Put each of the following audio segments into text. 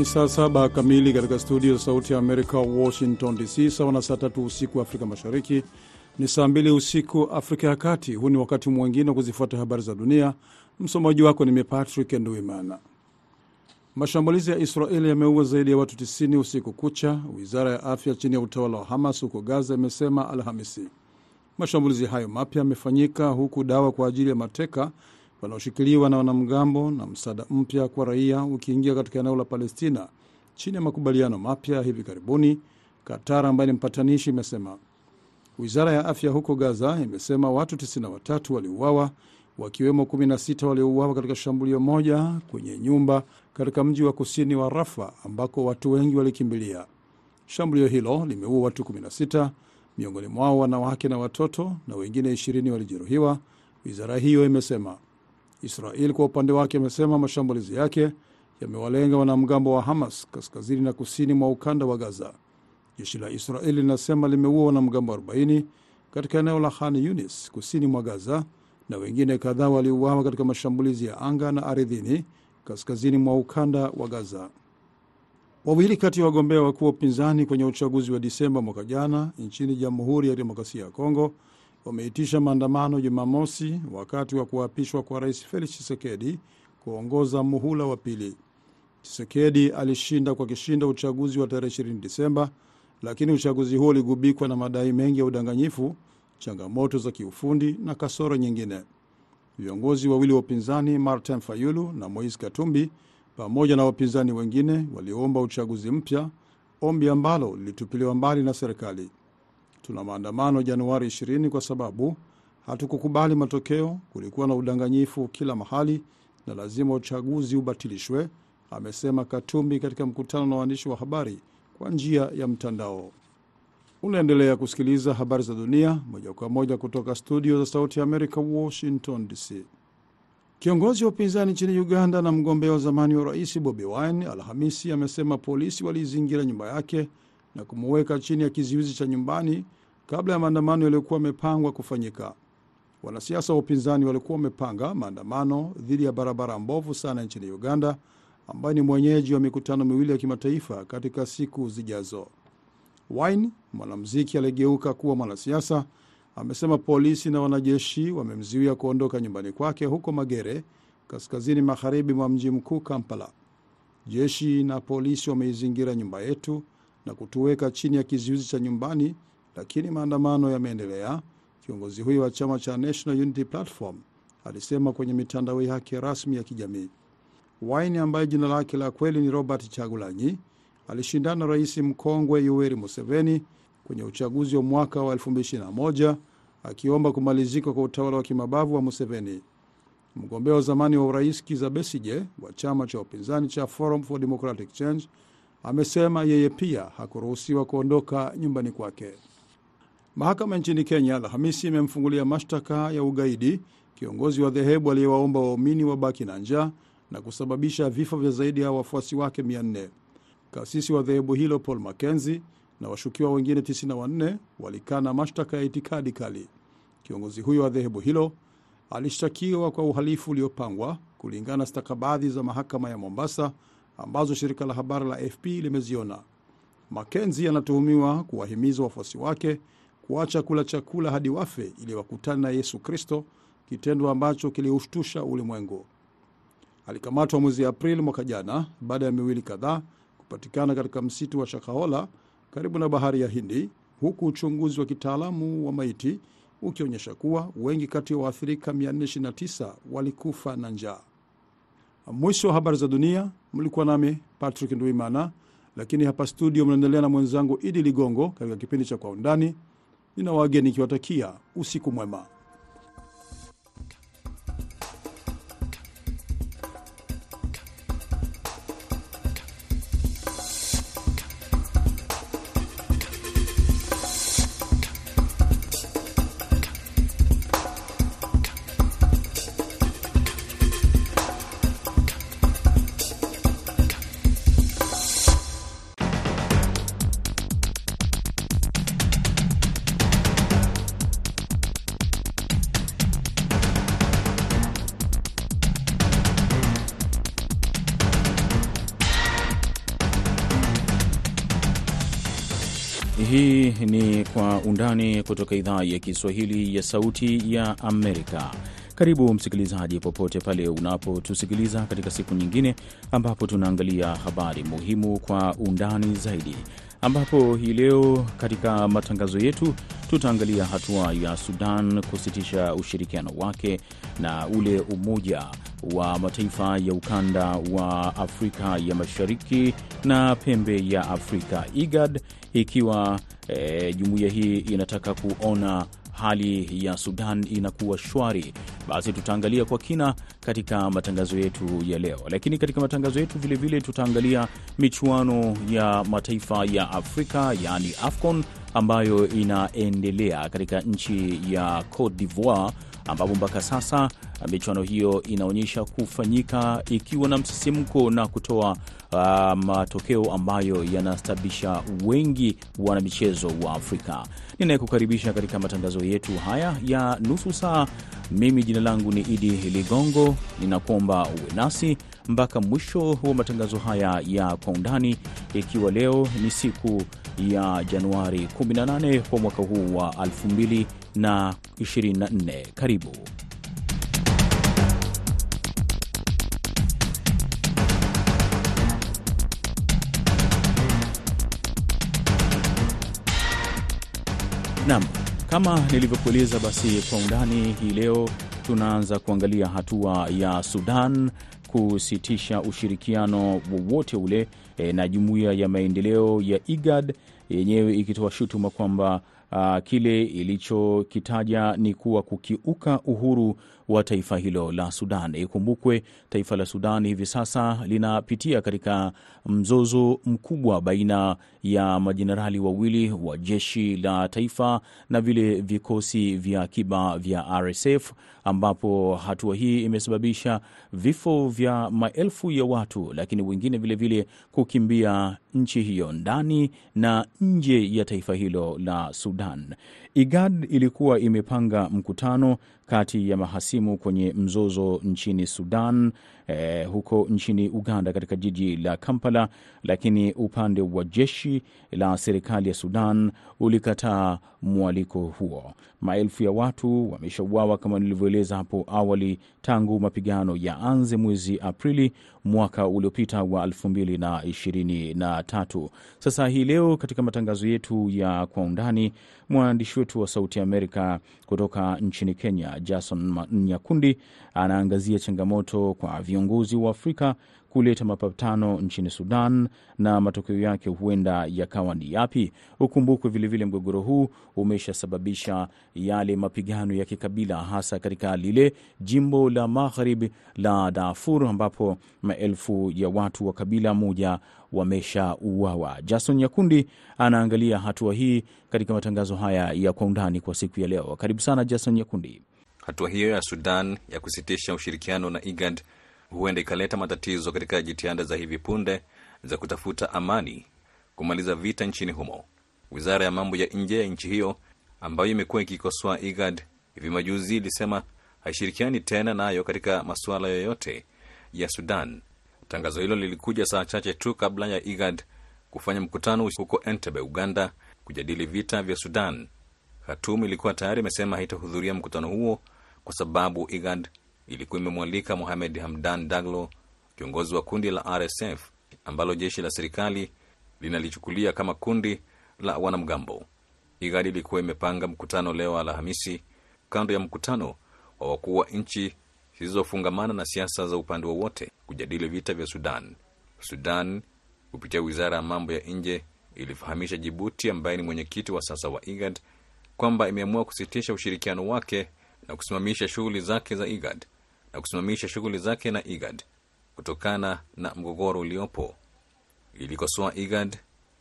Ni saa saba kamili katika studio za Sauti ya Amerika, Washington DC, sawa na saa tatu usiku Afrika Mashariki. Ni saa mbili usiku Afrika ya Kati. Huu ni wakati mwingine wa kuzifuata habari za dunia. Msomaji wako ni mipatrick Nduimana. Mashambulizi ya Israeli yameua zaidi ya watu 90 usiku kucha, wizara ya afya chini ya utawala wa Hamas huko Gaza imesema Alhamisi. Mashambulizi hayo mapya yamefanyika huku dawa kwa ajili ya mateka wanaoshikiliwa na wanamgambo na msaada mpya kwa raia ukiingia katika eneo la Palestina chini ya makubaliano mapya hivi karibuni, Qatar ambaye ni mpatanishi imesema. Wizara ya afya huko Gaza imesema watu 93 waliuawa wakiwemo 16 waliouawa katika shambulio moja kwenye nyumba katika mji wa kusini wa Rafa ambako watu wengi walikimbilia. Shambulio hilo limeua watu 16, miongoni mwao wanawake na watoto, na wengine 20 walijeruhiwa, wizara hiyo imesema. Israel kwa upande wake amesema mashambulizi yake yamewalenga wanamgambo wa Hamas kaskazini na kusini mwa ukanda wa Gaza. Jeshi la Israeli linasema limeua wanamgambo 40 katika eneo la Khan Yunis kusini mwa Gaza na wengine kadhaa waliuawa katika mashambulizi ya anga na ardhini kaskazini mwa ukanda wa Gaza. Wawili kati ya wagombea wakuu wa upinzani kwenye uchaguzi wa Disemba mwaka jana nchini Jamhuri ya Demokrasia ya Kongo wameitisha maandamano Jumamosi wakati wa kuapishwa kwa Rais Felix Chisekedi kuongoza muhula wa pili. Chisekedi alishinda kwa kishindo uchaguzi wa tarehe 20 Disemba, lakini uchaguzi huo uligubikwa na madai mengi ya udanganyifu, changamoto za kiufundi na kasoro nyingine. Viongozi wawili wa upinzani Martin Fayulu na Moise Katumbi pamoja na wapinzani wengine waliomba uchaguzi mpya, ombi ambalo lilitupiliwa mbali na serikali. Tuna maandamano Januari 20 kwa sababu hatukukubali matokeo. Kulikuwa na udanganyifu kila mahali na lazima uchaguzi ubatilishwe, amesema Katumbi katika mkutano na waandishi wa habari kwa njia ya mtandao. Unaendelea kusikiliza habari za dunia moja kwa moja kutoka studio za Sauti ya Amerika, Washington DC. Kiongozi wa upinzani nchini Uganda na mgombea wa zamani wa rais Bobi Wine Alhamisi amesema polisi waliizingira nyumba yake na kumuweka chini ya kizuizi cha nyumbani kabla ya maandamano yaliyokuwa yamepangwa kufanyika. Wanasiasa wa upinzani walikuwa wamepanga maandamano dhidi ya barabara mbovu sana nchini Uganda, ambayo ni mwenyeji wa mikutano miwili ya kimataifa katika siku zijazo. Wine, mwanamuziki aliyegeuka kuwa mwanasiasa, amesema polisi na wanajeshi wamemzuia kuondoka nyumbani kwake huko Magere, kaskazini magharibi mwa mji mkuu Kampala. Jeshi na polisi wameizingira nyumba yetu na kutuweka chini ya kizuizi cha nyumbani, lakini maandamano yameendelea, kiongozi huyo wa chama cha National Unity Platform alisema kwenye mitandao yake rasmi ya kijamii. Wine ambaye jina lake la kweli ni Robert Chagulanyi alishindana rais mkongwe Yoweri Museveni kwenye uchaguzi wa mwaka wa 2021 akiomba kumalizika kwa utawala wa kimabavu wa Museveni. Mgombea wa zamani wa urais kizabesije wa chama cha upinzani cha Forum for Democratic Change amesema yeye pia hakuruhusiwa kuondoka nyumbani kwake. Mahakama nchini Kenya Alhamisi imemfungulia mashtaka ya ugaidi kiongozi wa dhehebu aliyewaomba waumini wabaki na njaa na kusababisha vifo vya zaidi ya wafuasi wake 400. Kasisi wa dhehebu hilo Paul Mackenzie na washukiwa wengine 94 walikana mashtaka ya itikadi kali. Kiongozi huyo wa dhehebu hilo alishtakiwa kwa uhalifu uliopangwa kulingana na stakabadhi za mahakama ya Mombasa ambazo shirika la habari la AFP limeziona. Makenzi anatuhumiwa kuwahimiza wafuasi wake kuacha kula chakula hadi wafe ili wakutane na Yesu Kristo, kitendo ambacho kiliushtusha ulimwengu. Alikamatwa mwezi Aprili mwaka jana baada ya miwili kadhaa kupatikana katika msitu wa Shakahola karibu na bahari ya Hindi, huku uchunguzi wa kitaalamu wa maiti ukionyesha kuwa wengi kati ya waathirika 429 walikufa na njaa. Mwisho wa habari za dunia. Mlikuwa nami Patrick Ndwimana, lakini hapa studio mnaendelea na mwenzangu Idi Ligongo katika kipindi cha Kwa Undani. Nina wageni nikiwatakia usiku mwema. Kwa Undani kutoka idhaa ya Kiswahili ya Sauti ya Amerika. Karibu msikilizaji, popote pale unapotusikiliza katika siku nyingine ambapo tunaangalia habari muhimu kwa undani zaidi, ambapo hii leo katika matangazo yetu tutaangalia hatua ya Sudan kusitisha ushirikiano wake na ule Umoja wa Mataifa ya ukanda wa Afrika ya Mashariki na pembe ya Afrika. IGAD, ikiwa e, jumuiya hii inataka kuona hali ya Sudan inakuwa shwari. Basi tutaangalia kwa kina katika matangazo yetu ya leo, lakini katika matangazo yetu vilevile tutaangalia michuano ya mataifa ya Afrika yaani AFCON ambayo inaendelea katika nchi ya Cote d'Ivoire ambapo mpaka sasa michuano hiyo inaonyesha kufanyika ikiwa na msisimko na kutoa uh, matokeo ambayo yanastabisha wengi wanamichezo wa Afrika. Ninayekukaribisha katika matangazo yetu haya ya nusu saa, mimi jina langu ni Idi Ligongo, ninakuomba uwe nasi mpaka mwisho wa matangazo haya ya kwa undani, ikiwa leo ni siku ya Januari 18 kwa mwaka huu wa 2024. Karibu. Naam, kama nilivyokueleza, basi kwa undani hii leo tunaanza kuangalia hatua ya Sudan kusitisha ushirikiano wowote ule e, na jumuiya ya maendeleo ya IGAD yenyewe ikitoa shutuma kwamba uh, kile ilichokitaja ni kuwa kukiuka uhuru wa taifa hilo la Sudan. Ikumbukwe taifa la Sudan hivi sasa linapitia katika mzozo mkubwa baina ya majenerali wawili wa jeshi la taifa na vile vikosi vya akiba vya RSF, ambapo hatua hii imesababisha vifo vya maelfu ya watu, lakini wengine vilevile kukimbia nchi hiyo ndani na nje ya taifa hilo la Sudan. IGAD ilikuwa imepanga mkutano kati ya mahasimu kwenye mzozo nchini Sudan, eh, huko nchini Uganda katika jiji la Kampala, lakini upande wa jeshi la serikali ya Sudan ulikataa mwaliko huo. Maelfu ya watu wameshauawa kama nilivyoeleza hapo awali tangu mapigano ya anze mwezi Aprili mwaka uliopita wa 2023. Sasa hii leo katika matangazo yetu ya kwa undani, mwandishi wetu wa Sauti ya Amerika kutoka nchini Kenya, Jason Nyakundi anaangazia changamoto kwa viongozi wa Afrika kuleta mapatano nchini Sudan na matokeo yake huenda yakawa ni yapi. Ukumbukwe vilevile mgogoro huu umeshasababisha yale mapigano ya kikabila, hasa katika lile jimbo la magharibi la Darfur ambapo maelfu ya watu wa kabila moja wameshauawa. Jason Nyakundi anaangalia hatua hii katika matangazo haya ya kwa undani kwa siku ya leo. Karibu sana Jason Nyakundi. Hatua hiyo ya Sudan ya kusitisha ushirikiano na IGAD huenda ikaleta matatizo katika jitihada za hivi punde za kutafuta amani, kumaliza vita nchini humo. Wizara ya mambo ya nje ya nchi hiyo ambayo imekuwa ikikosoa IGAD hivi majuzi ilisema haishirikiani tena nayo katika masuala yoyote ya Sudan. Tangazo hilo lilikuja saa chache tu kabla ya IGAD kufanya mkutano huko Entebbe, Uganda, kujadili vita vya Sudan. Khartoum ilikuwa tayari imesema haitahudhuria mkutano huo kwa sababu IGAD ilikuwa imemwalika Mohamed Hamdan Daglo, kiongozi wa kundi la RSF ambalo jeshi la serikali linalichukulia kama kundi la wanamgambo. IGAD ilikuwa imepanga mkutano leo Alhamisi, kando ya mkutano wa wakuu wa nchi zilizofungamana na siasa za upande wowote kujadili vita vya Sudan. Sudan kupitia wizara ya mambo ya nje ilifahamisha Jibuti, ambaye ni mwenyekiti wa sasa wa IGAD, kwamba imeamua kusitisha ushirikiano wake na kusimamisha shughuli zake za IGAD na kusimamisha shughuli zake na IGAD kutokana na mgogoro uliopo. Ilikosoa IGAD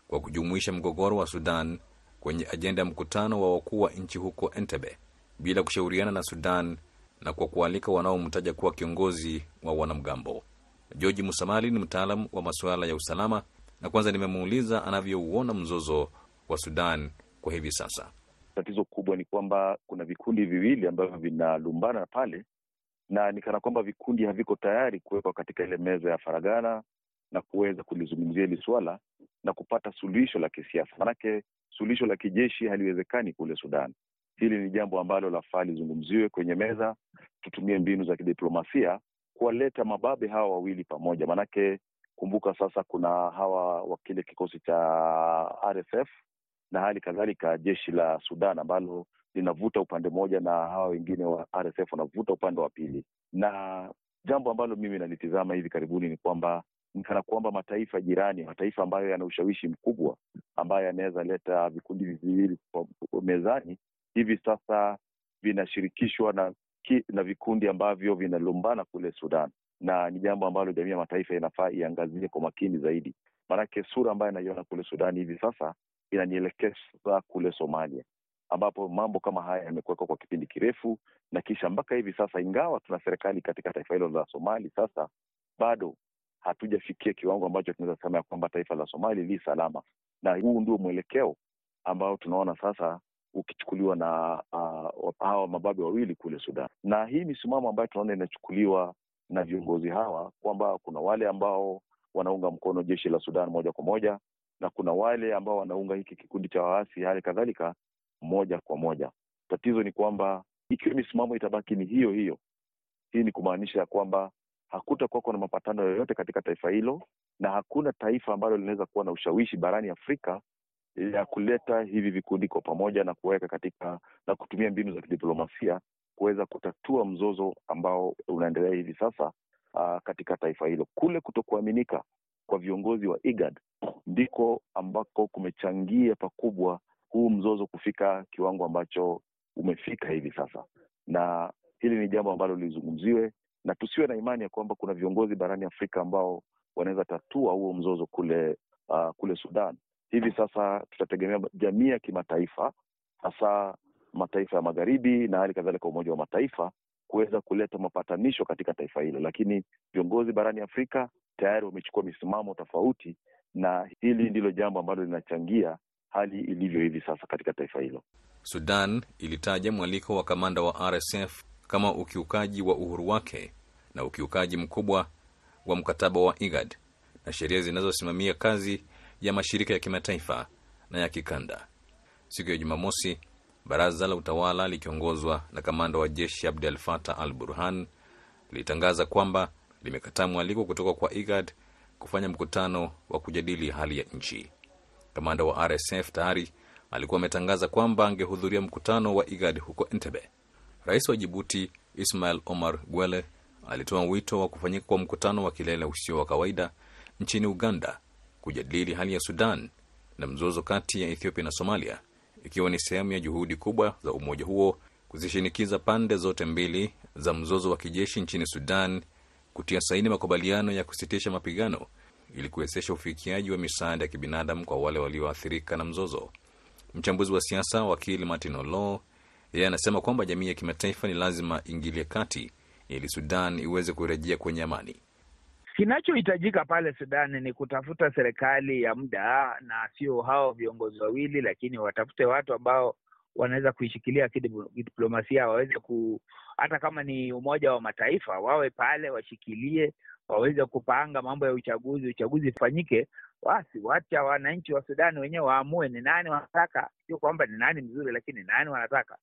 kwa kujumuisha mgogoro wa Sudan kwenye ajenda ya mkutano wa wakuu wa nchi huko Entebbe bila kushauriana na Sudan na kwa kualika wanaomtaja kuwa kiongozi wa wanamgambo. George Musamali ni mtaalamu wa masuala ya usalama, na kwanza nimemuuliza anavyouona mzozo wa Sudan kwa hivi sasa. Tatizo kubwa ni kwamba kuna vikundi viwili ambavyo vinalumbana pale, na ni kana kwamba vikundi haviko tayari kuwekwa katika ile meza ya faragana na kuweza kulizungumzia hili suala na kupata suluhisho la kisiasa. manake suluhisho la kijeshi haliwezekani kule Sudan. Hili ni jambo ambalo lafaa lizungumziwe kwenye meza, tutumie mbinu za kidiplomasia kuwaleta mababe hawa wawili pamoja, manake kumbuka sasa kuna hawa wa kile kikosi cha RSF na hali kadhalika jeshi la Sudan ambalo linavuta upande mmoja na hawa wengine wa RSF wanavuta upande wa pili. Na jambo ambalo mimi nalitizama hivi karibuni ni kwamba kana kwamba mataifa jirani, mataifa ambayo yana ushawishi mkubwa, ambayo yanaweza leta vikundi viwili mezani, hivi sasa vinashirikishwa na ki, na vikundi ambavyo vinalumbana kule Sudan, na ni jambo ambalo jamii ya mataifa inafaa iangazie kwa makini zaidi, maanake sura ambayo inaiona kule Sudan hivi sasa inanielekeza kule Somalia ambapo mambo kama haya yamekuwekwa kwa kipindi kirefu, na kisha mpaka hivi sasa, ingawa tuna serikali katika taifa hilo la Somali, sasa bado hatujafikia kiwango ambacho tunaweza sema ya kwamba taifa la Somali li salama, na huu ndio mwelekeo ambao tunaona sasa ukichukuliwa na uh, hawa mababe wawili kule Sudan, na hii misimamo ambayo tunaona inachukuliwa na viongozi hawa kwamba kuna wale ambao wanaunga mkono jeshi la Sudan moja kwa moja na kuna wale ambao wanaunga hiki kikundi cha waasi hali kadhalika moja kwa moja. Tatizo ni kwamba ikiwa misimamo itabaki ni hiyo hiyo, hii ni kumaanisha ya kwamba hakutakuwako na mapatano yoyote katika taifa hilo, na hakuna taifa ambalo linaweza kuwa na ushawishi barani Afrika ya kuleta hivi vikundi kwa pamoja na kuweka katika na kutumia mbinu za kidiplomasia kuweza kutatua mzozo ambao unaendelea hivi sasa uh, katika taifa hilo. Kule kutokuaminika kwa viongozi wa IGAD ndiko ambako kumechangia pakubwa huu mzozo kufika kiwango ambacho umefika hivi sasa, na hili ni jambo ambalo lizungumziwe, na tusiwe na imani ya kwamba kuna viongozi barani Afrika ambao wanaweza tatua huo mzozo kule uh, kule Sudan. Hivi sasa tutategemea jamii ya kimataifa, hasa mataifa ya magharibi na hali kadhalika Umoja wa Mataifa kuweza kuleta mapatanisho katika taifa hilo, lakini viongozi barani Afrika tayari wamechukua misimamo tofauti, na hili ndilo jambo ambalo linachangia hali ilivyo hivi sasa katika taifa hilo. Sudan ilitaja mwaliko wa kamanda wa RSF kama ukiukaji wa uhuru wake na ukiukaji mkubwa wa mkataba wa IGAD na sheria zinazosimamia kazi ya mashirika ya kimataifa na ya kikanda. Siku ya Jumamosi, baraza la utawala likiongozwa na kamanda wa jeshi Abdel Fattah al Burhan lilitangaza kwamba limekataa mwaliko kutoka kwa IGAD kufanya mkutano wa kujadili hali ya nchi. Kamanda wa RSF tayari alikuwa ametangaza kwamba angehudhuria mkutano wa IGAD huko Entebbe. Rais wa Jibuti Ismail Omar Gwele alitoa wito wa kufanyika kwa mkutano wa kilele usio wa kawaida nchini Uganda kujadili hali ya Sudan na mzozo kati ya Ethiopia na Somalia, ikiwa ni sehemu ya juhudi kubwa za umoja huo kuzishinikiza pande zote mbili za mzozo wa kijeshi nchini Sudan kutia saini makubaliano ya kusitisha mapigano ili kuwezesha ufikiaji wa misaada ya kibinadamu kwa wale walioathirika na mzozo. Mchambuzi wa siasa wakili Martin Olo yeye anasema kwamba jamii ya kimataifa ni lazima ingilie kati ili Sudan iweze kurejea kwenye amani. Kinachohitajika pale Sudani ni kutafuta serikali ya muda na sio hao viongozi wawili, lakini watafute watu ambao wanaweza kuishikilia kidiplomasia, waweze ku, hata kama ni Umoja wa Mataifa wawe pale washikilie, waweze kupanga mambo ya uchaguzi, uchaguzi ufanyike, basi wacha wananchi wa Sudani wenyewe waamue ni nani wanataka, sio kwamba ni nani mzuri, lakini nani wanataka.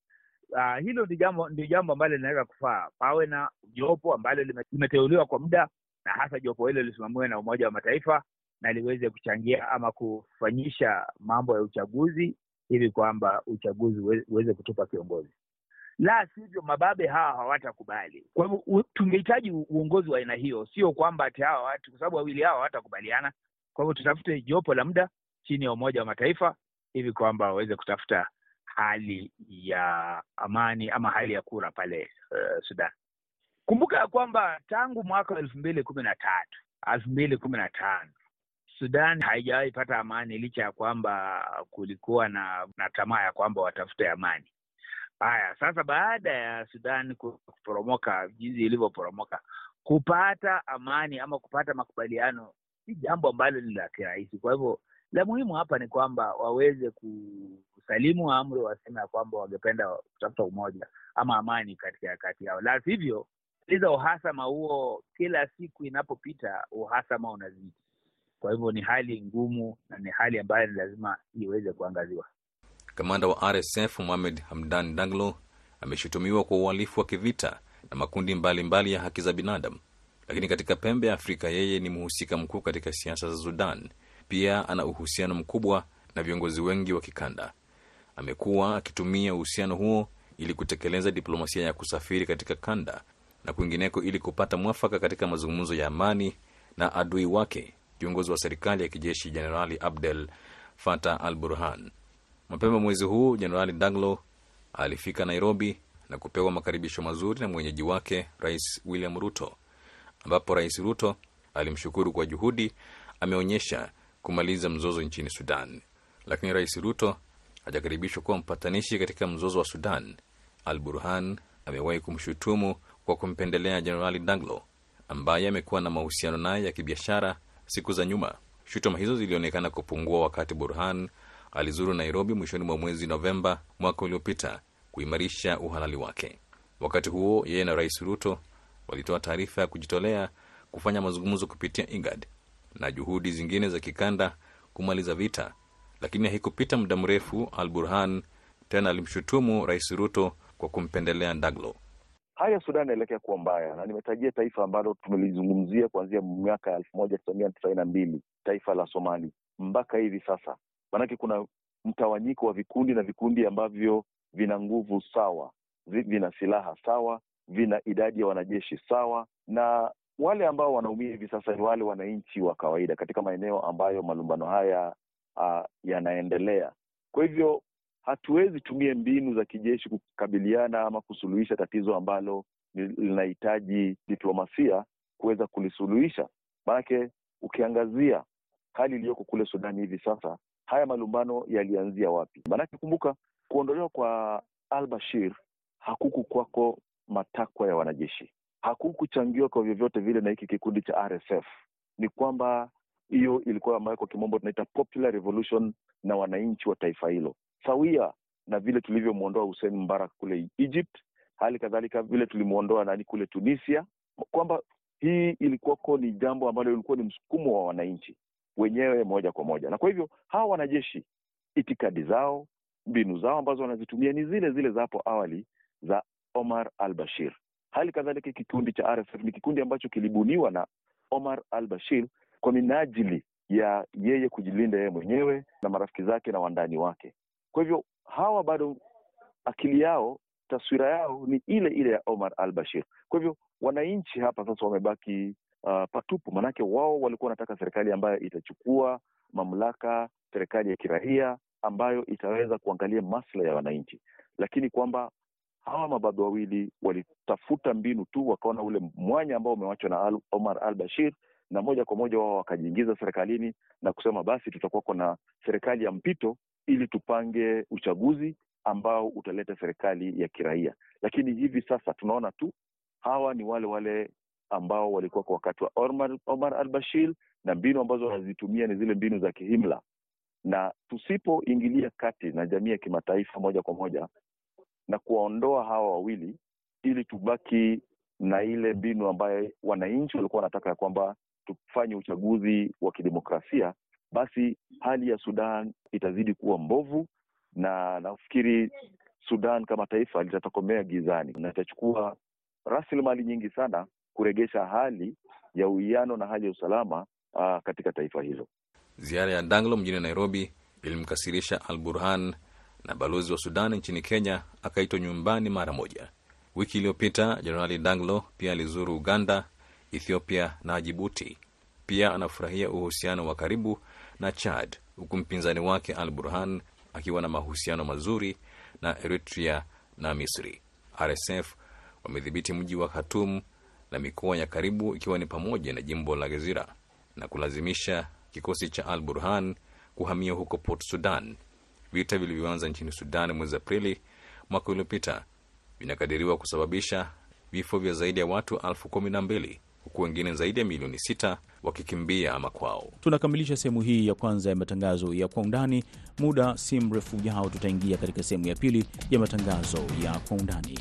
Uh, hilo ndio jambo ndio jambo ambalo linaweza kufaa. Pawe na jopo ambalo limeteuliwa kwa muda, na hasa jopo hilo lisimamiwe na Umoja wa Mataifa na liweze kuchangia ama kufanyisha mambo ya uchaguzi hivi kwamba uchaguzi uweze kutupa kiongozi. La sivyo, mababe hawa hawatakubali. Kwa hivyo tungehitaji uongozi wa aina hiyo, sio kwamba ati hawa watu, kwa sababu wawili hawa hawatakubaliana. Kwa hivyo tutafute jopo la muda chini ya Umoja wa Mataifa hivi kwamba waweze kutafuta hali ya amani ama hali ya kura pale uh, Sudan. Kumbuka ya kwamba tangu mwaka wa elfu mbili kumi na tatu elfu mbili kumi na tano Sudan haijawahi pata amani licha ya kwamba kulikuwa na, na tamaa ya kwamba watafute amani. Haya, sasa baada ya Sudan kuporomoka jinsi ilivyoporomoka, kupata amani ama kupata makubaliano si jambo ambalo ni la kirahisi. Kwa hivyo la muhimu hapa ni kwamba waweze kusalimu amri, waseme ya kwamba wangependa kutafuta umoja ama amani katika kati yao, la sivyo liza uhasama huo, kila siku inapopita uhasama unazidi. Kwa hivyo ni hali ngumu na ni hali ambayo ni lazima iweze kuangaziwa. Kamanda wa RSF Mohamed Hamdan Daglo ameshutumiwa kwa uhalifu wa kivita na makundi mbalimbali mbali ya haki za binadamu, lakini katika pembe ya Afrika yeye ni mhusika mkuu katika siasa za Sudan. Pia ana uhusiano mkubwa na viongozi wengi wa kikanda. Amekuwa akitumia uhusiano huo ili kutekeleza diplomasia ya kusafiri katika kanda na kwingineko ili kupata mwafaka katika mazungumzo ya amani na adui wake, kiongozi wa serikali ya kijeshi Jenerali Abdel Fattah al Burhan. Mapema mwezi huu Jenerali Daglo alifika Nairobi na kupewa makaribisho mazuri na mwenyeji wake Rais William Ruto, ambapo Rais Ruto alimshukuru kwa juhudi ameonyesha kumaliza mzozo nchini Sudan. Lakini Rais Ruto hajakaribishwa kuwa mpatanishi katika mzozo wa Sudan. Al Burhan amewahi kumshutumu kwa kumpendelea Jenerali Daglo ambaye amekuwa na mahusiano naye ya kibiashara siku za nyuma. Shutuma hizo zilionekana kupungua wakati Burhan alizuru Nairobi mwishoni mwa mwezi Novemba mwaka uliopita kuimarisha uhalali wake. Wakati huo yeye na Rais Ruto walitoa taarifa ya kujitolea kufanya mazungumzo kupitia IGAD na juhudi zingine za kikanda kumaliza vita, lakini haikupita muda mrefu, Al Burhan tena alimshutumu Rais Ruto kwa kumpendelea Ndaglo. Hali ya Sudan inaelekea kuwa mbaya, na nimetajia taifa ambalo tumelizungumzia kuanzia miaka ya elfu moja tisa mia tisaini na mbili taifa la Somali mpaka hivi sasa. Maanake kuna mtawanyiko wa vikundi na vikundi ambavyo vina nguvu sawa, vina silaha sawa, vina idadi ya wanajeshi sawa, na wale ambao wanaumia hivi sasa ni wale wananchi wa kawaida katika maeneo ambayo malumbano haya uh, yanaendelea. Kwa hivyo hatuwezi tumia mbinu za kijeshi kukabiliana ama kusuluhisha tatizo ambalo linahitaji diplomasia kuweza kulisuluhisha. Maanake ukiangazia hali iliyoko kule Sudani hivi sasa, haya malumbano yalianzia wapi? Maanake kumbuka, kuondolewa kwa Al Bashir hakuku kwako matakwa ya wanajeshi, hakukuchangiwa kwa vyovyote vile na hiki kikundi cha RSF. Ni kwamba hiyo ilikuwa ambayo kwa kimombo tunaita popular revolution na wananchi wa taifa hilo sawia na vile tulivyomwondoa Hussein Mbarak kule Egypt, hali kadhalika vile tulimwondoa nani kule Tunisia, kwamba hii ilikuwako ni jambo ambalo ilikuwa ni msukumo wa wananchi wenyewe moja kwa moja. Na kwa hivyo hawa wanajeshi, itikadi zao, mbinu zao ambazo wanazitumia ni zile zile za hapo awali za Omar al Bashir. Hali kadhalika kikundi cha RSF ni kikundi ambacho kilibuniwa na Omar al Bashir kwa minajili ya yeye kujilinda yeye mwenyewe na marafiki zake na wandani wake. Kwa hivyo hawa bado akili yao, taswira yao ni ile ile ya Omar al Bashir. Kwa hivyo wananchi hapa sasa wamebaki uh, patupu, manake wao walikuwa wanataka serikali ambayo itachukua mamlaka, serikali ya kiraia ambayo itaweza kuangalia maslahi ya wananchi, lakini kwamba hawa mababu wawili walitafuta mbinu tu, wakaona ule mwanya ambao umewachwa na al, Omar al Bashir na moja kwa moja wao wakajiingiza serikalini na kusema basi tutakuwako na serikali ya mpito ili tupange uchaguzi ambao utaleta serikali ya kiraia. Lakini hivi sasa tunaona tu hawa ni wale wale ambao walikuwa kwa wakati wa Omar, Omar al Bashir, na mbinu ambazo wanazitumia ni zile mbinu za kihimla, na tusipoingilia kati na jamii ya kimataifa moja kwa moja na kuwaondoa hawa wawili, ili tubaki na ile mbinu ambayo wananchi walikuwa wanataka ya kwamba tufanye uchaguzi wa kidemokrasia, basi hali ya Sudan itazidi kuwa mbovu, na nafikiri Sudan kama taifa litatokomea gizani na itachukua rasilimali nyingi sana kuregesha hali ya uwiano na hali ya usalama uh, katika taifa hilo. Ziara ya Danglo mjini Nairobi ilimkasirisha Al Burhan na balozi wa Sudan nchini Kenya akaitwa nyumbani mara moja. Wiki iliyopita Jenerali Danglo pia alizuru Uganda, Ethiopia na Jibuti. Pia anafurahia uhusiano wa karibu na Chad, huku mpinzani wake Al Burhan akiwa na mahusiano mazuri na Eritrea na Misri. RSF wamedhibiti mji wa Khartoum na mikoa ya karibu ikiwa ni pamoja na jimbo la Gezira na kulazimisha kikosi cha Al Burhan kuhamia huko Port Sudan. Vita vilivyoanza nchini Sudan mwezi Aprili mwaka uliopita vinakadiriwa kusababisha vifo vya zaidi ya watu elfu kumi na mbili huku wengine zaidi ya milioni sita wakikimbia makwao. Tunakamilisha sehemu hii ya kwanza ya matangazo ya kwa undani. Muda si mrefu ujao, tutaingia katika sehemu ya pili ya matangazo ya kwa undani.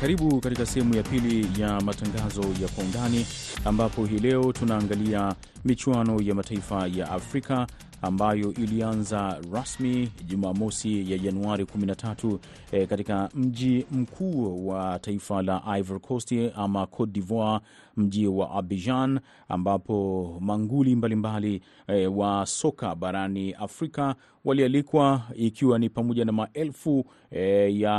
Karibu katika sehemu ya pili ya matangazo ya kwa undani, ambapo hii leo tunaangalia michuano ya mataifa ya Afrika ambayo ilianza rasmi Jumamosi ya Januari 13 e, katika mji mkuu wa taifa la Ivory Coast ama Cote d'Ivoire, mji wa Abidjan, ambapo manguli mbalimbali mbali, e, wa soka barani Afrika walialikwa ikiwa ni pamoja na maelfu e, ya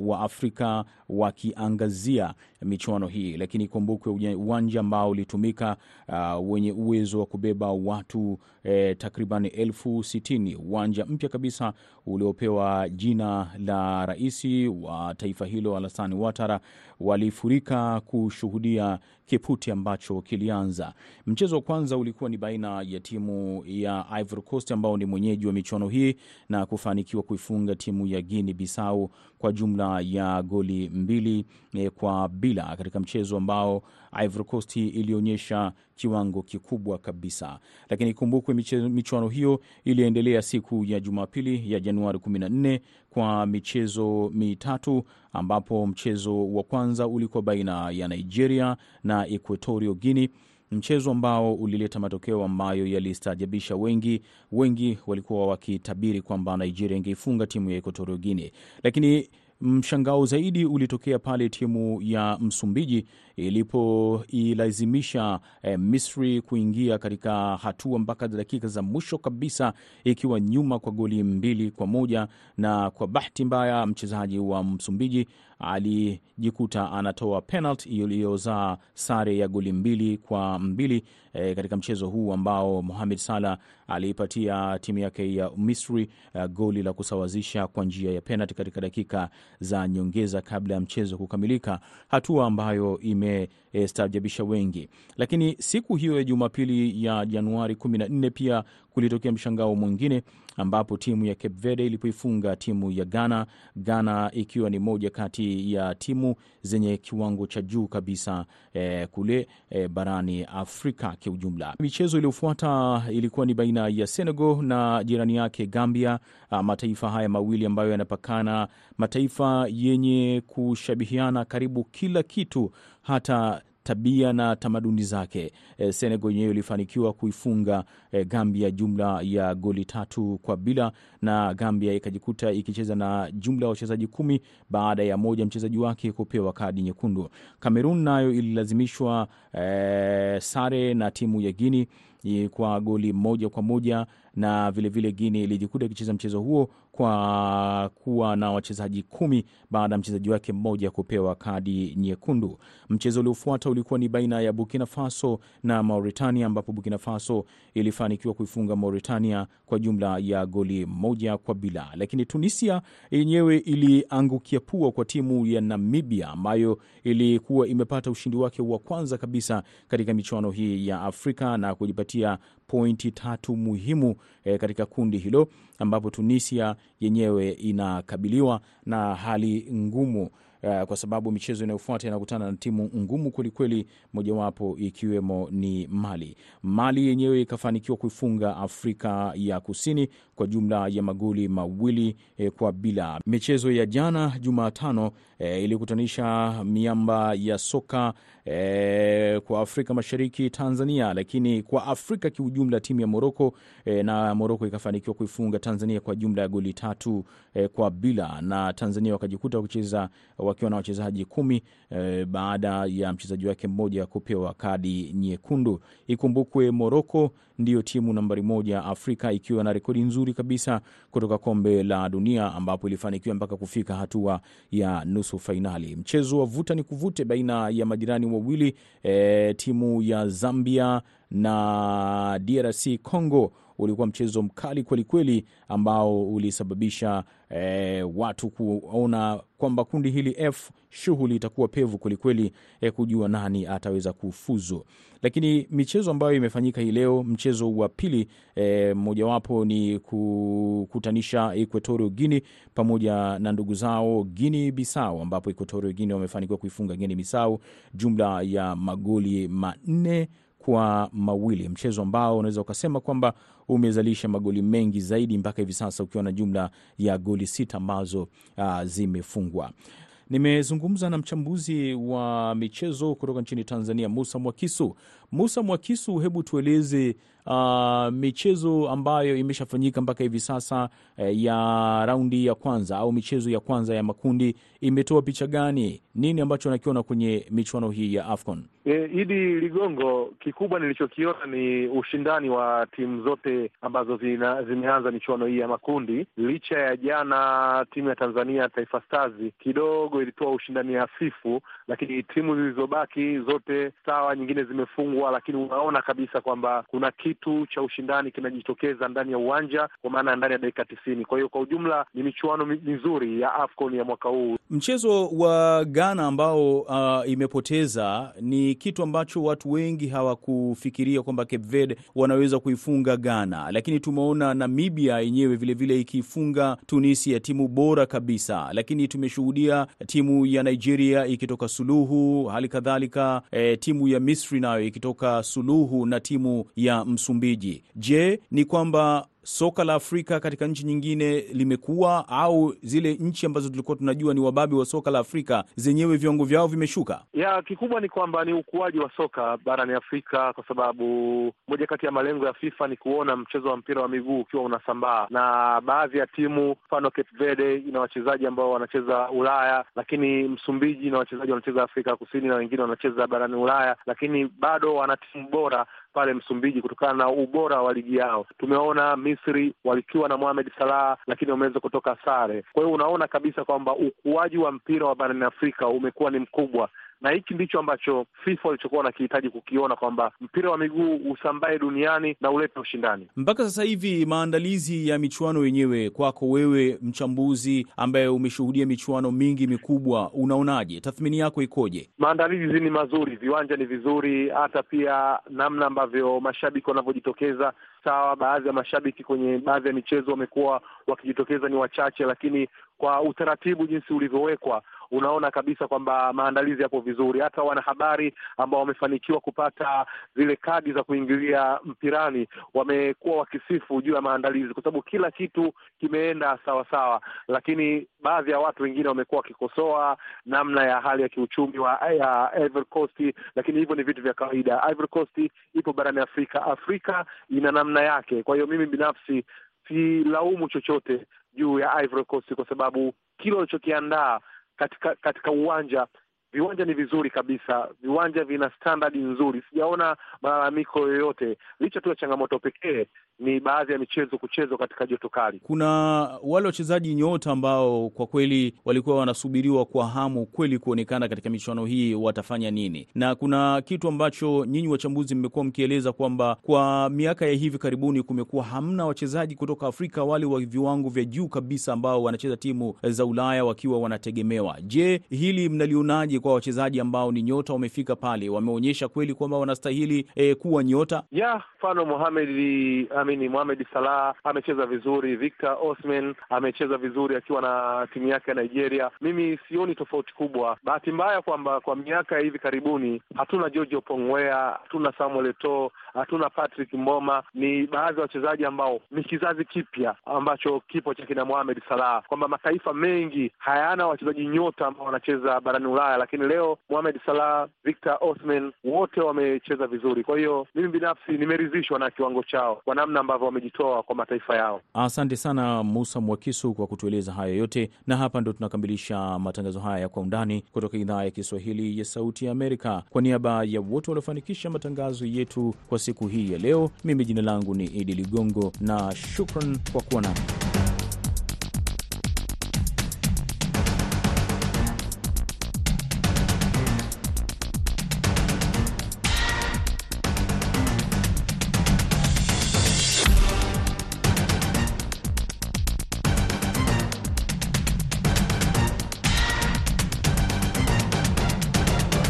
Waafrika wakiangazia michuano hii, lakini kumbukwe uwanja ambao ulitumika uh, wenye uwezo wa kubeba watu e, takriban elfu sitini. Uwanja mpya kabisa uliopewa jina la rais wa taifa hilo Alassane Ouattara walifurika kushuhudia kiputi ambacho kilianza. Mchezo wa kwanza ulikuwa ni baina ya timu ya Ivory Coast ambao ni mwenyeji wa michuano hii na kufanikiwa kuifunga timu ya Guinea Bissau kwa jumla ya goli mbili eh, kwa bila katika mchezo ambao Ivory Coast ilionyesha kiwango kikubwa kabisa, lakini ikumbukwe michuano hiyo iliendelea siku ya Jumapili ya Januari 14 kwa michezo mitatu ambapo mchezo wa kwanza ulikuwa baina ya Nigeria na Equatorial Guinea, mchezo ambao ulileta matokeo ambayo yalistaajabisha wengi. Wengi walikuwa wakitabiri kwamba Nigeria ingeifunga timu ya Equatorial Guinea, lakini mshangao zaidi ulitokea pale timu ya Msumbiji ilipoilazimisha e, Misri kuingia katika hatua mpaka dakika za mwisho kabisa ikiwa nyuma kwa goli mbili kwa moja. Na kwa bahati mbaya mchezaji wa Msumbiji alijikuta anatoa penalti iliyozaa sare ya goli mbili kwa mbili e, katika mchezo huu ambao Mohamed Salah aliipatia timu yake ya Misri uh, goli la kusawazisha kwa njia ya penalti katika dakika za nyongeza kabla ya mchezo kukamilika, hatua ambayo imestaajabisha e, wengi. Lakini siku hiyo ya Jumapili ya Januari 14 pia kulitokea mshangao mwingine ambapo timu ya Cape Verde ilipoifunga timu ya Ghana, Ghana ikiwa ni moja kati ya timu zenye kiwango cha juu kabisa eh, kule eh, barani Afrika kiujumla. Michezo iliyofuata ilikuwa ni baina ya Senegal na jirani yake Gambia. Mataifa haya mawili ambayo yanapakana, mataifa yenye kushabihiana karibu kila kitu, hata tabia na tamaduni zake. E, Senegal yenyewe ilifanikiwa kuifunga e, Gambia jumla ya goli tatu kwa bila, na Gambia ikajikuta ikicheza na jumla ya wachezaji kumi baada ya moja mchezaji wake kupewa kadi nyekundu. Kamerun nayo ililazimishwa e, sare na timu ya Guini kwa goli moja kwa moja na vilevile Guini ilijikuta ikicheza mchezo huo kwa kuwa na wachezaji kumi baada ya mchezaji wake mmoja kupewa kadi nyekundu. Mchezo uliofuata ulikuwa ni baina ya Burkina Faso na Mauritania, ambapo Burkina Faso ilifanikiwa kuifunga Mauritania kwa jumla ya goli moja kwa bila, lakini Tunisia yenyewe iliangukia pua kwa timu ya Namibia ambayo ilikuwa imepata ushindi wake wa kwanza kabisa katika michuano hii ya Afrika na kujipatia pointi tatu muhimu eh, katika kundi hilo ambapo Tunisia yenyewe inakabiliwa na hali ngumu uh, kwa sababu michezo inayofuata inakutana na timu ngumu kwelikweli, mojawapo ikiwemo ni Mali. Mali yenyewe ikafanikiwa kuifunga Afrika ya Kusini kwa jumla ya magoli mawili eh, kwa bila. Michezo ya jana Jumatano eh, ilikutanisha miamba ya soka eh, kwa Afrika Mashariki, Tanzania, lakini kwa Afrika kiujumla timu ya Moroko eh, na Moroko ikafanikiwa kuifunga Tanzania kwa jumla ya goli tatu eh, kwa bila, na Tanzania wakajikuta kucheza wakiwa na wachezaji kumi e, baada ya mchezaji wake mmoja kupewa kadi nyekundu. Ikumbukwe Moroko ndiyo timu nambari moja Afrika ikiwa na rekodi nzuri kabisa kutoka kombe la dunia ambapo ilifanikiwa mpaka kufika hatua ya nusu fainali. Mchezo wa vuta ni kuvute baina ya majirani wawili e, timu ya Zambia na DRC Congo ulikuwa mchezo mkali kwelikweli ambao ulisababisha e, watu kuona kwamba kundi hili F shughuli itakuwa pevu kwelikweli e, kujua nani ataweza kufuzu. Lakini michezo ambayo imefanyika hii leo, mchezo wa pili e, mojawapo ni kukutanisha Equatorial Guinea pamoja na ndugu zao Guinea Bissau, ambapo Equatorial Guinea wamefanikiwa kuifunga Guinea Bissau jumla ya magoli manne kwa mawili, mchezo ambao unaweza ukasema kwamba umezalisha magoli mengi zaidi mpaka hivi sasa ukiwa na jumla ya goli sita ambazo uh, zimefungwa. Nimezungumza na mchambuzi wa michezo kutoka nchini Tanzania, Musa Mwakisu. Musa Mwakisu, hebu tueleze uh, michezo ambayo imeshafanyika mpaka hivi sasa eh, ya raundi ya kwanza au michezo ya kwanza ya makundi imetoa picha gani? Nini ambacho nakiona kwenye michuano hii ya AFCON? E, Idi Ligongo, kikubwa nilichokiona ni ushindani wa timu zote ambazo zina, zimeanza michuano hii ya makundi. Licha ya jana timu ya Tanzania Taifa Stars kidogo ilitoa ushindani hafifu, lakini timu zilizobaki zote sawa, nyingine zimefungwa, lakini unaona kabisa kwamba kuna kitu cha ushindani kinajitokeza ndani ya uwanja, kwa maana ndani ya dakika tisini. Kwa hiyo kwa ujumla ni michuano mizuri ya AFCON ya mwaka huu. Mchezo wa Ghana ambao uh, imepoteza ni kitu ambacho watu wengi hawakufikiria kwamba Cape Verde wanaweza kuifunga Ghana, lakini tumeona Namibia yenyewe vilevile ikifunga Tunisia, timu bora kabisa, lakini tumeshuhudia timu ya Nigeria ikitoka suluhu, hali kadhalika eh, timu ya Misri nayo ikitoka suluhu na timu ya Msumbiji. Je, ni kwamba soka la Afrika katika nchi nyingine limekuwa au zile nchi ambazo tulikuwa tunajua ni wababe wa soka la Afrika zenyewe viwango vyao vimeshuka? Ya kikubwa ni kwamba ni ukuaji wa soka barani Afrika, kwa sababu moja kati ya malengo ya FIFA ni kuona mchezo wa mpira wa miguu ukiwa unasambaa, na baadhi ya timu mfano Cape Verde ina wachezaji ambao wanacheza Ulaya, lakini Msumbiji ina wachezaji wanacheza Afrika Kusini na wengine wanacheza barani Ulaya, lakini bado wana timu bora pale Msumbiji kutokana na ubora wa ligi yao. Tumeona Misri walikiwa na Mohamed Salah, lakini wameweza kutoka sare. Kwa hiyo unaona kabisa kwamba ukuaji wa mpira wa barani Afrika umekuwa ni mkubwa na hiki ndicho ambacho FIFA walichokuwa wanakihitaji kukiona, kwamba mpira wa miguu usambae duniani na ulete ushindani. Mpaka sasa hivi maandalizi ya michuano yenyewe, kwako wewe mchambuzi ambaye umeshuhudia michuano mingi mikubwa, unaonaje? Tathmini yako ikoje? Maandalizi ni mazuri, viwanja ni vizuri, hata pia namna ambavyo mashabiki wanavyojitokeza. Sawa, baadhi ya mashabiki kwenye baadhi ya michezo wamekuwa wakijitokeza ni wachache, lakini kwa utaratibu jinsi ulivyowekwa unaona kabisa kwamba maandalizi yapo vizuri. Hata wanahabari ambao wamefanikiwa kupata zile kadi za kuingilia mpirani wamekuwa wakisifu juu ya maandalizi, kwa sababu kila kitu kimeenda sawasawa sawa, lakini baadhi ya watu wengine wamekuwa wakikosoa namna ya hali ya kiuchumi wa ya Ivory Coast, lakini hivyo ni vitu vya kawaida. Ivory Coast ipo barani Afrika, Afrika ina namna yake. Kwa hiyo mimi binafsi silaumu chochote juu ya Ivory Coast kwa sababu kile walichokiandaa katika katika uwanja viwanja ni vizuri kabisa, viwanja vina standard nzuri, sijaona malalamiko yoyote, licha tu ya changamoto pekee ni baadhi ya michezo kuchezwa katika joto kali. Kuna wale wachezaji nyota ambao kwa kweli walikuwa wanasubiriwa kwa hamu kweli kuonekana katika michuano hii watafanya nini, na kuna kitu ambacho nyinyi wachambuzi mmekuwa mkieleza kwamba kwa miaka ya hivi karibuni kumekuwa hamna wachezaji kutoka Afrika wale wa viwango vya juu kabisa ambao wanacheza timu za Ulaya wakiwa wanategemewa. Je, hili mnalionaje kwa wachezaji ambao ni nyota wamefika pale, wameonyesha kweli kwamba wanastahili eh, kuwa nyota ya mfano Mohamed amini Mohamed Salah amecheza vizuri, Victor Osimhen amecheza vizuri akiwa na timu yake ya Nigeria. Mimi sioni tofauti kubwa. Bahati mbaya kwamba kwa miaka ya hivi karibuni hatuna George Pongwea, hatuna Samuel Eto'o, hatuna Patrick Mboma. Ni baadhi ya wachezaji ambao ni kizazi kipya ambacho kipo cha kina Mohamed Salah, kwamba mataifa mengi hayana wachezaji nyota ambao wanacheza barani Ulaya, lakini leo Mohamed Salah, Victor Osimhen wote wamecheza vizuri. Kwa hiyo mimi binafsi nimeridhishwa na kiwango chao kwa namna ambavyo wamejitoa kwa mataifa yao. Asante sana Musa Mwakisu kwa kutueleza hayo yote, na hapa ndo tunakamilisha matangazo haya ya Kwa Undani kutoka idhaa ya Kiswahili ya Sauti ya Amerika. Kwa niaba ya wote waliofanikisha matangazo yetu kwa siku hii ya leo, mimi jina langu ni Idi Ligongo na shukran kwa kuwa nami.